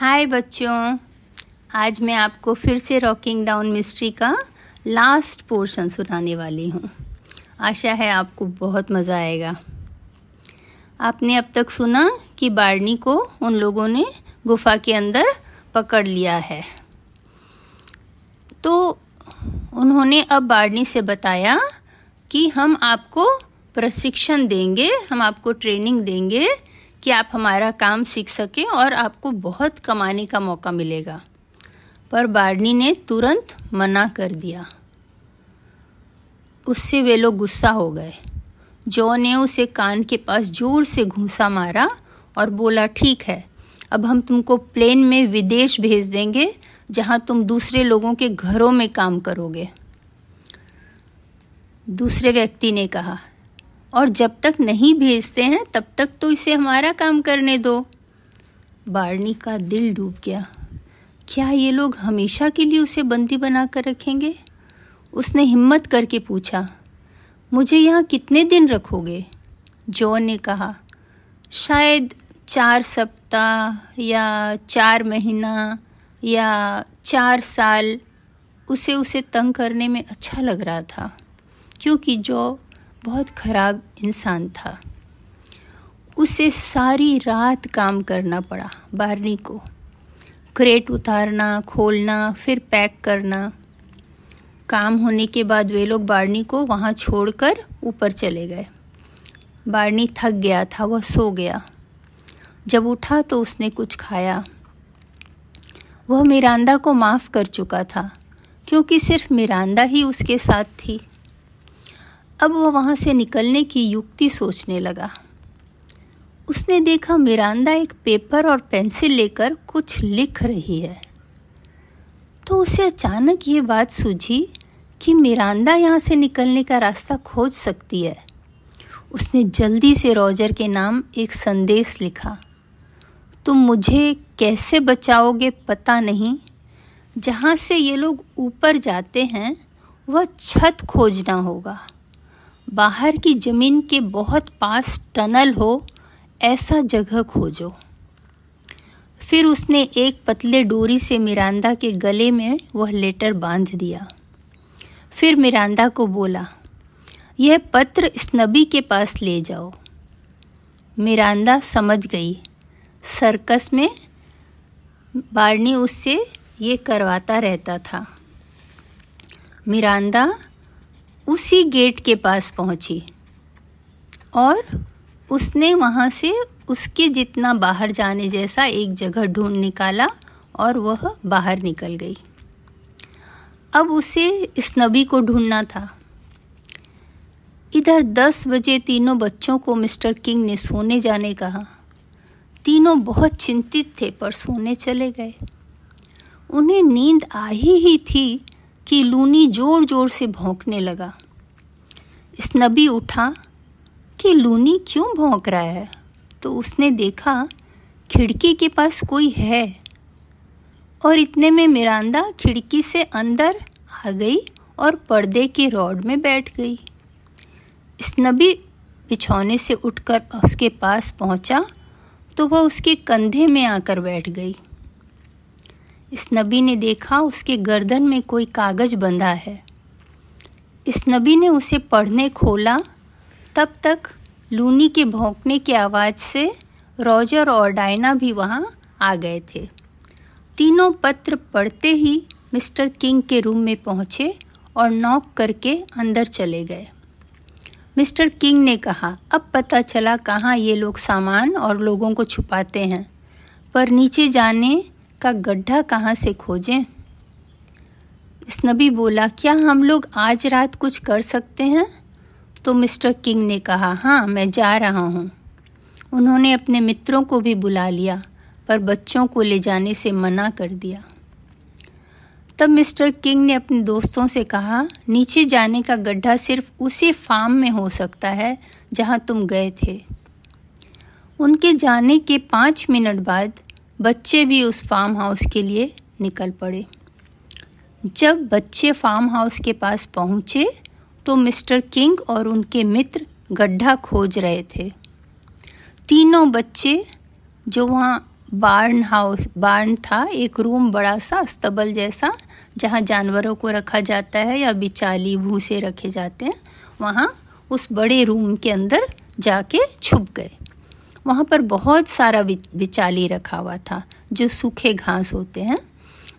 हाय बच्चों, आज मैं आपको फिर से रॉकिंग डाउन मिस्ट्री का लास्ट पोर्शन सुनाने वाली हूँ। आशा है आपको बहुत मज़ा आएगा। आपने अब तक सुना कि बारनी को उन लोगों ने गुफा के अंदर पकड़ लिया है। तो उन्होंने अब बारनी से बताया कि हम आपको प्रशिक्षण देंगे, हम आपको ट्रेनिंग देंगे कि आप हमारा काम सीख सकें और आपको बहुत कमाने का मौका मिलेगा। पर बार्नी ने तुरंत मना कर दिया। उससे वे लोग गुस्सा हो गए। जो ने उसे कान के पास ज़ोर से घूसा मारा और बोला, ठीक है, अब हम तुमको प्लेन में विदेश भेज देंगे, जहाँ तुम दूसरे लोगों के घरों में काम करोगे। दूसरे व्यक्ति ने कहा और जब तक नहीं भेजते हैं, तब तक तो इसे हमारा काम करने दो। बारनी का दिल डूब गया। क्या ये लोग हमेशा के लिए उसे बंदी बना कर रखेंगे? उसने हिम्मत करके पूछा, मुझे यहाँ कितने दिन रखोगे? जॉन ने कहा, शायद चार सप्ताह या चार महीना या चार साल। उसे उसे तंग करने में अच्छा लग रहा था, क्योंकि जो बहुत ख़राब इंसान था। उसे सारी रात काम करना पड़ा बारनी को। क्रेट उतारना, खोलना, फिर पैक करना। काम होने के बाद वे लोग बारनी को वहाँ छोड़कर ऊपर चले गए। बारनी थक गया था, वह सो गया। जब उठा तो उसने कुछ खाया। वह मिरांदा को माफ़ कर चुका था, क्योंकि सिर्फ़ मिरांदा ही उसके साथ थी। अब वह वहाँ से निकलने की युक्ति सोचने लगा। उसने देखा मिरांदा एक पेपर और पेंसिल लेकर कुछ लिख रही है। तो उसे अचानक ये बात सूझी कि मिरांदा यहाँ से निकलने का रास्ता खोज सकती है। उसने जल्दी से रॉजर के नाम एक संदेश लिखा। तुम मुझे कैसे बचाओगे पता नहीं। जहाँ से ये लोग ऊपर जाते हैं, वह छत खोजना होगा। बाहर की ज़मीन के बहुत पास टनल हो, ऐसा जगह खोजो। फिर उसने एक पतले डोरी से मिरांदा के गले में वह लेटर बाँध दिया। फिर मिरांदा को बोला, यह पत्र इस नबी के पास ले जाओ। मिरांदा समझ गई, सर्कस में बारनी उससे ये करवाता रहता था। मिरांदा उसी गेट के पास पहुँची। और उसने वहाँ से उसके जितना बाहर जाने जैसा एक जगह ढूंढ निकाला और वह बाहर निकल गई। अब उसे इस नबी को ढूंढना था। इधर दस बजे तीनों बच्चों को मिस्टर किंग ने सोने जाने कहा। तीनों बहुत चिंतित थे, पर सोने चले गए। उन्हें नींद आ ही थी कि लूनी ज़ोर ज़ोर से भौंकने लगा। नबी उठा कि लूनी क्यों भौंक रहा है? तो उसने देखा, खिड़की के पास कोई है। और इतने में मिरांदा खिड़की से अंदर आ गई और पर्दे के रॉड में बैठ गई। नबी बिछौने से उठकर उसके पास पहुँचा तो वह उसके कंधे में आकर बैठ गई। इस नबी ने देखा, उसके गर्दन में कोई कागज़ बंधा है। इस नबी ने उसे पढ़ने खोला। तब तक लूनी के भौंकने की आवाज़ से रॉजर और डायना भी वहाँ आ गए थे। तीनों पत्र पढ़ते ही मिस्टर किंग के रूम में पहुँचे और नॉक करके अंदर चले गए। मिस्टर किंग ने कहा, अब पता चला कहाँ ये लोग सामान और लोगों को छुपाते हैं, पर नीचे जाने का गड्ढा कहाँ से खोजें? नबी बोला, क्या हम लोग आज रात कुछ कर सकते हैं? तो मिस्टर किंग ने कहा हाँ मैं जा रहा हूँ। उन्होंने अपने मित्रों को भी बुला लिया, पर बच्चों को ले जाने से मना कर दिया। तब मिस्टर किंग ने अपने दोस्तों से कहा, नीचे जाने का गड्ढा सिर्फ़ उसी फार्म में हो सकता है जहाँ तुम गए थे। उनके जाने के पाँच मिनट बाद बच्चे भी उस फार्म हाउस के लिए निकल पड़े। जब बच्चे फार्म हाउस के पास पहुँचे तो मिस्टर किंग और उनके मित्र गड्ढा खोज रहे थे। तीनों बच्चे जो वहाँ बार्न हाउस बार्न था, एक रूम बड़ा सा अस्तबल जैसा, जहाँ जानवरों को रखा जाता है या बिचाली भूसे रखे जाते हैं, वहाँ उस बड़े रूम के अंदर जाके छुप गए। वहाँ पर बहुत सारा बिचाली रखा हुआ था, जो सूखे घास होते हैं।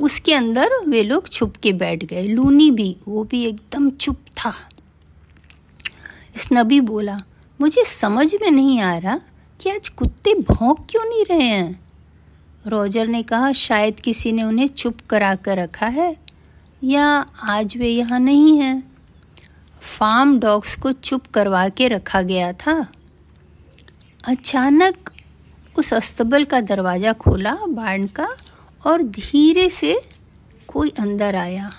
उसके अंदर वे लोग छुप के बैठ गए। लूनी भी, वो भी एकदम चुप था। इस नबी बोला, मुझे समझ में नहीं आ रहा कि आज कुत्ते भौंक क्यों नहीं रहे हैं? रोजर ने कहा, शायद किसी ने उन्हें चुप करा कर रखा है या आज वे यहाँ नहीं हैं। फार्म डॉग्स को चुप करवा के रखा गया था। अचानक उस अस्तबल का दरवाज़ा खोला बाण का और धीरे से कोई अंदर आया।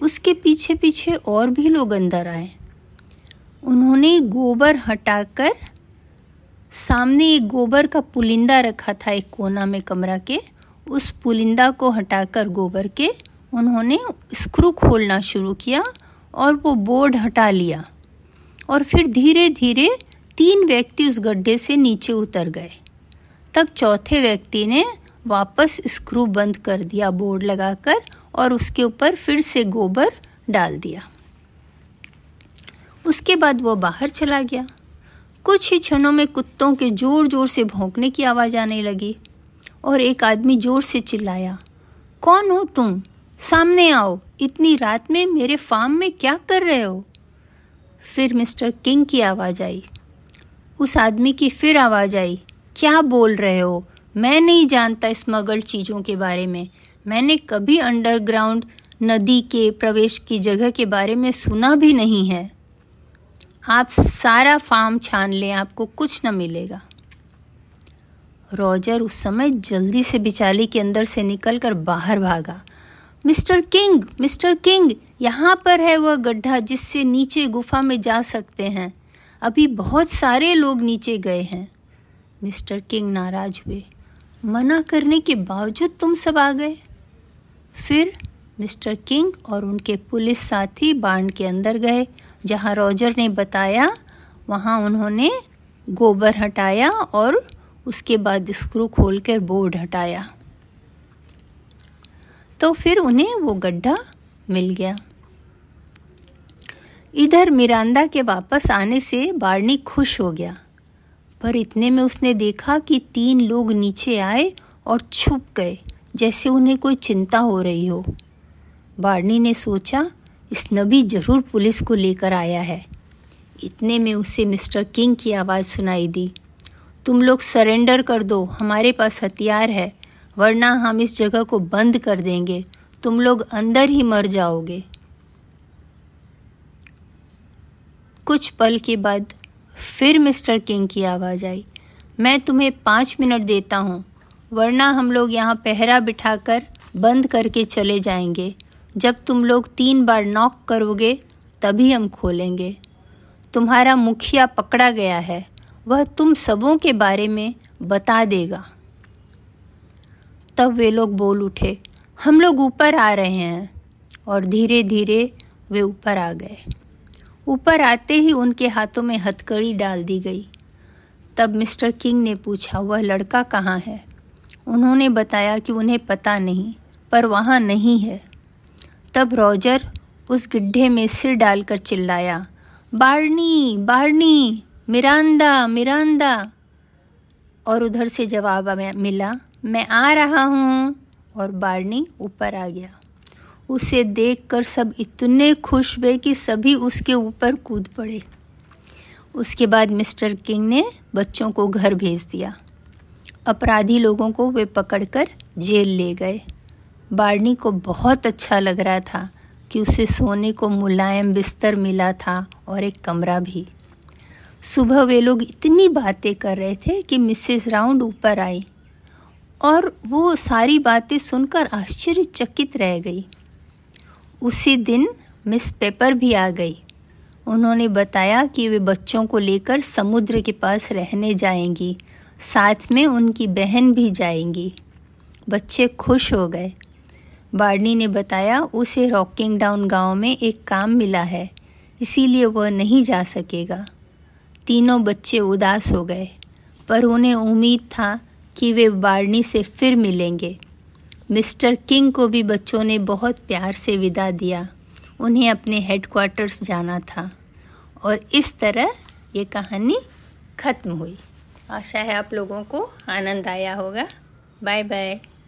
उसके पीछे पीछे और भी लोग अंदर आए। उन्होंने गोबर हटाकर सामने एक गोबर का पुलिंदा रखा था एक कोना में कमरा के। उस पुलिंदा को हटाकर गोबर के उन्होंने स्क्रू खोलना शुरू किया और वो बोर्ड हटा लिया। और फिर धीरे धीरे तीन व्यक्ति उस गड्ढे से नीचे उतर गए। तब चौथे व्यक्ति ने वापस स्क्रू बंद कर दिया, बोर्ड लगाकर, और उसके ऊपर फिर से गोबर डाल दिया। उसके बाद वो बाहर चला गया। कुछ ही क्षणों में कुत्तों के ज़ोर ज़ोर से भौंकने की आवाज़ आने लगी, और एक आदमी ज़ोर से चिल्लाया, कौन हो तुम? सामने आओ। इतनी रात में मेरे फार्म में क्या कर रहे हो? फिर मिस्टर किंग की आवाज़ आई। उस आदमी की फिर आवाज़ आई, क्या बोल रहे हो? मैं नहीं जानता स्मगल चीज़ों के बारे में। मैंने कभी अंडरग्राउंड नदी के प्रवेश की जगह के बारे में सुना भी नहीं है। आप सारा फार्म छान लें, आपको कुछ न मिलेगा। रॉजर उस समय जल्दी से बिचाली के अंदर से निकलकर बाहर भागा। मिस्टर किंग मिस्टर किंग, यहाँ पर है वह गड्ढा जिससे नीचे गुफा में जा सकते हैं। अभी बहुत सारे लोग नीचे गए हैं। मिस्टर किंग नाराज़ हुए। मना करने के बावजूद तुम सब आ गए। फिर मिस्टर किंग और उनके पुलिस साथी बांड के अंदर गए, जहाँ रॉजर ने बताया, वहाँ उन्होंने गोबर हटाया और उसके बाद स्क्रू खोलकर बोर्ड हटाया। तो फिर उन्हें वो गड्ढा मिल गया। इधर मिरांदा के वापस आने से बार्नी खुश हो गया। पर इतने में उसने देखा कि तीन लोग नीचे आए और छुप गए, जैसे उन्हें कोई चिंता हो रही हो। बार्नी ने सोचा, इस नबी ज़रूर पुलिस को लेकर आया है। इतने में उसे मिस्टर किंग की आवाज़ सुनाई दी, तुम लोग सरेंडर कर दो, हमारे पास हथियार है, वरना हम इस जगह को बंद कर देंगे। तुम लोग अंदर ही मर जाओगे। कुछ पल के बाद फिर मिस्टर किंग की आवाज़ आई। मैं तुम्हें पाँच मिनट देता हूँ, वरना हम लोग यहाँ पहरा बिठाकर बंद करके चले जाएँगे। जब तुम लोग तीन बार नॉक करोगे, तभी हम खोलेंगे। तुम्हारा मुखिया पकड़ा गया है, वह तुम सबों के बारे में बता देगा। तब वे लोग बोल उठे, हम लोग ऊपर आ रहे हैं। और धीरे धीरे वे ऊपर आ गए। ऊपर आते ही उनके हाथों में हथकड़ी डाल दी गई। तब मिस्टर किंग ने पूछा, वह लड़का कहाँ है? उन्होंने बताया कि उन्हें पता नहीं, पर वहाँ नहीं है। तब रॉजर उस गड्ढे में सिर डालकर चिल्लाया बार्नी बार्नी मिरांदा मिरांदा। और उधर से जवाब मिला, मैं आ रहा हूँ। और बार्नी ऊपर आ गया। उसे देखकर सब इतने खुश हुए कि सभी उसके ऊपर कूद पड़े। उसके बाद मिस्टर किंग ने बच्चों को घर भेज दिया। अपराधी लोगों को वे पकड़कर जेल ले गए। बार्नी को बहुत अच्छा लग रहा था कि उसे सोने को मुलायम बिस्तर मिला था और एक कमरा भी। सुबह वे लोग इतनी बातें कर रहे थे कि मिसेस राउंड ऊपर आई और वो सारी बातें सुनकर आश्चर्यचकित रह गई। उसी दिन मिस पेपर भी आ गई। उन्होंने बताया कि वे बच्चों को लेकर समुद्र के पास रहने जाएँगी, साथ में उनकी बहन भी जाएँगी। बच्चे खुश हो गए। बार्नी ने बताया, उसे रॉकिंग डाउन गाँव में एक काम मिला है, इसीलिए वह नहीं जा सकेगा। तीनों बच्चे उदास हो गए, पर उन्हें उम्मीद था कि वे बार्नी से फिर मिलेंगे। मिस्टर किंग को भी बच्चों ने बहुत प्यार से विदा दिया। उन्हें अपने हेडक्वार्टर्स जाना था। और इस तरह ये कहानी ख़त्म हुई। आशा है आप लोगों को आनंद आया होगा। Bye bye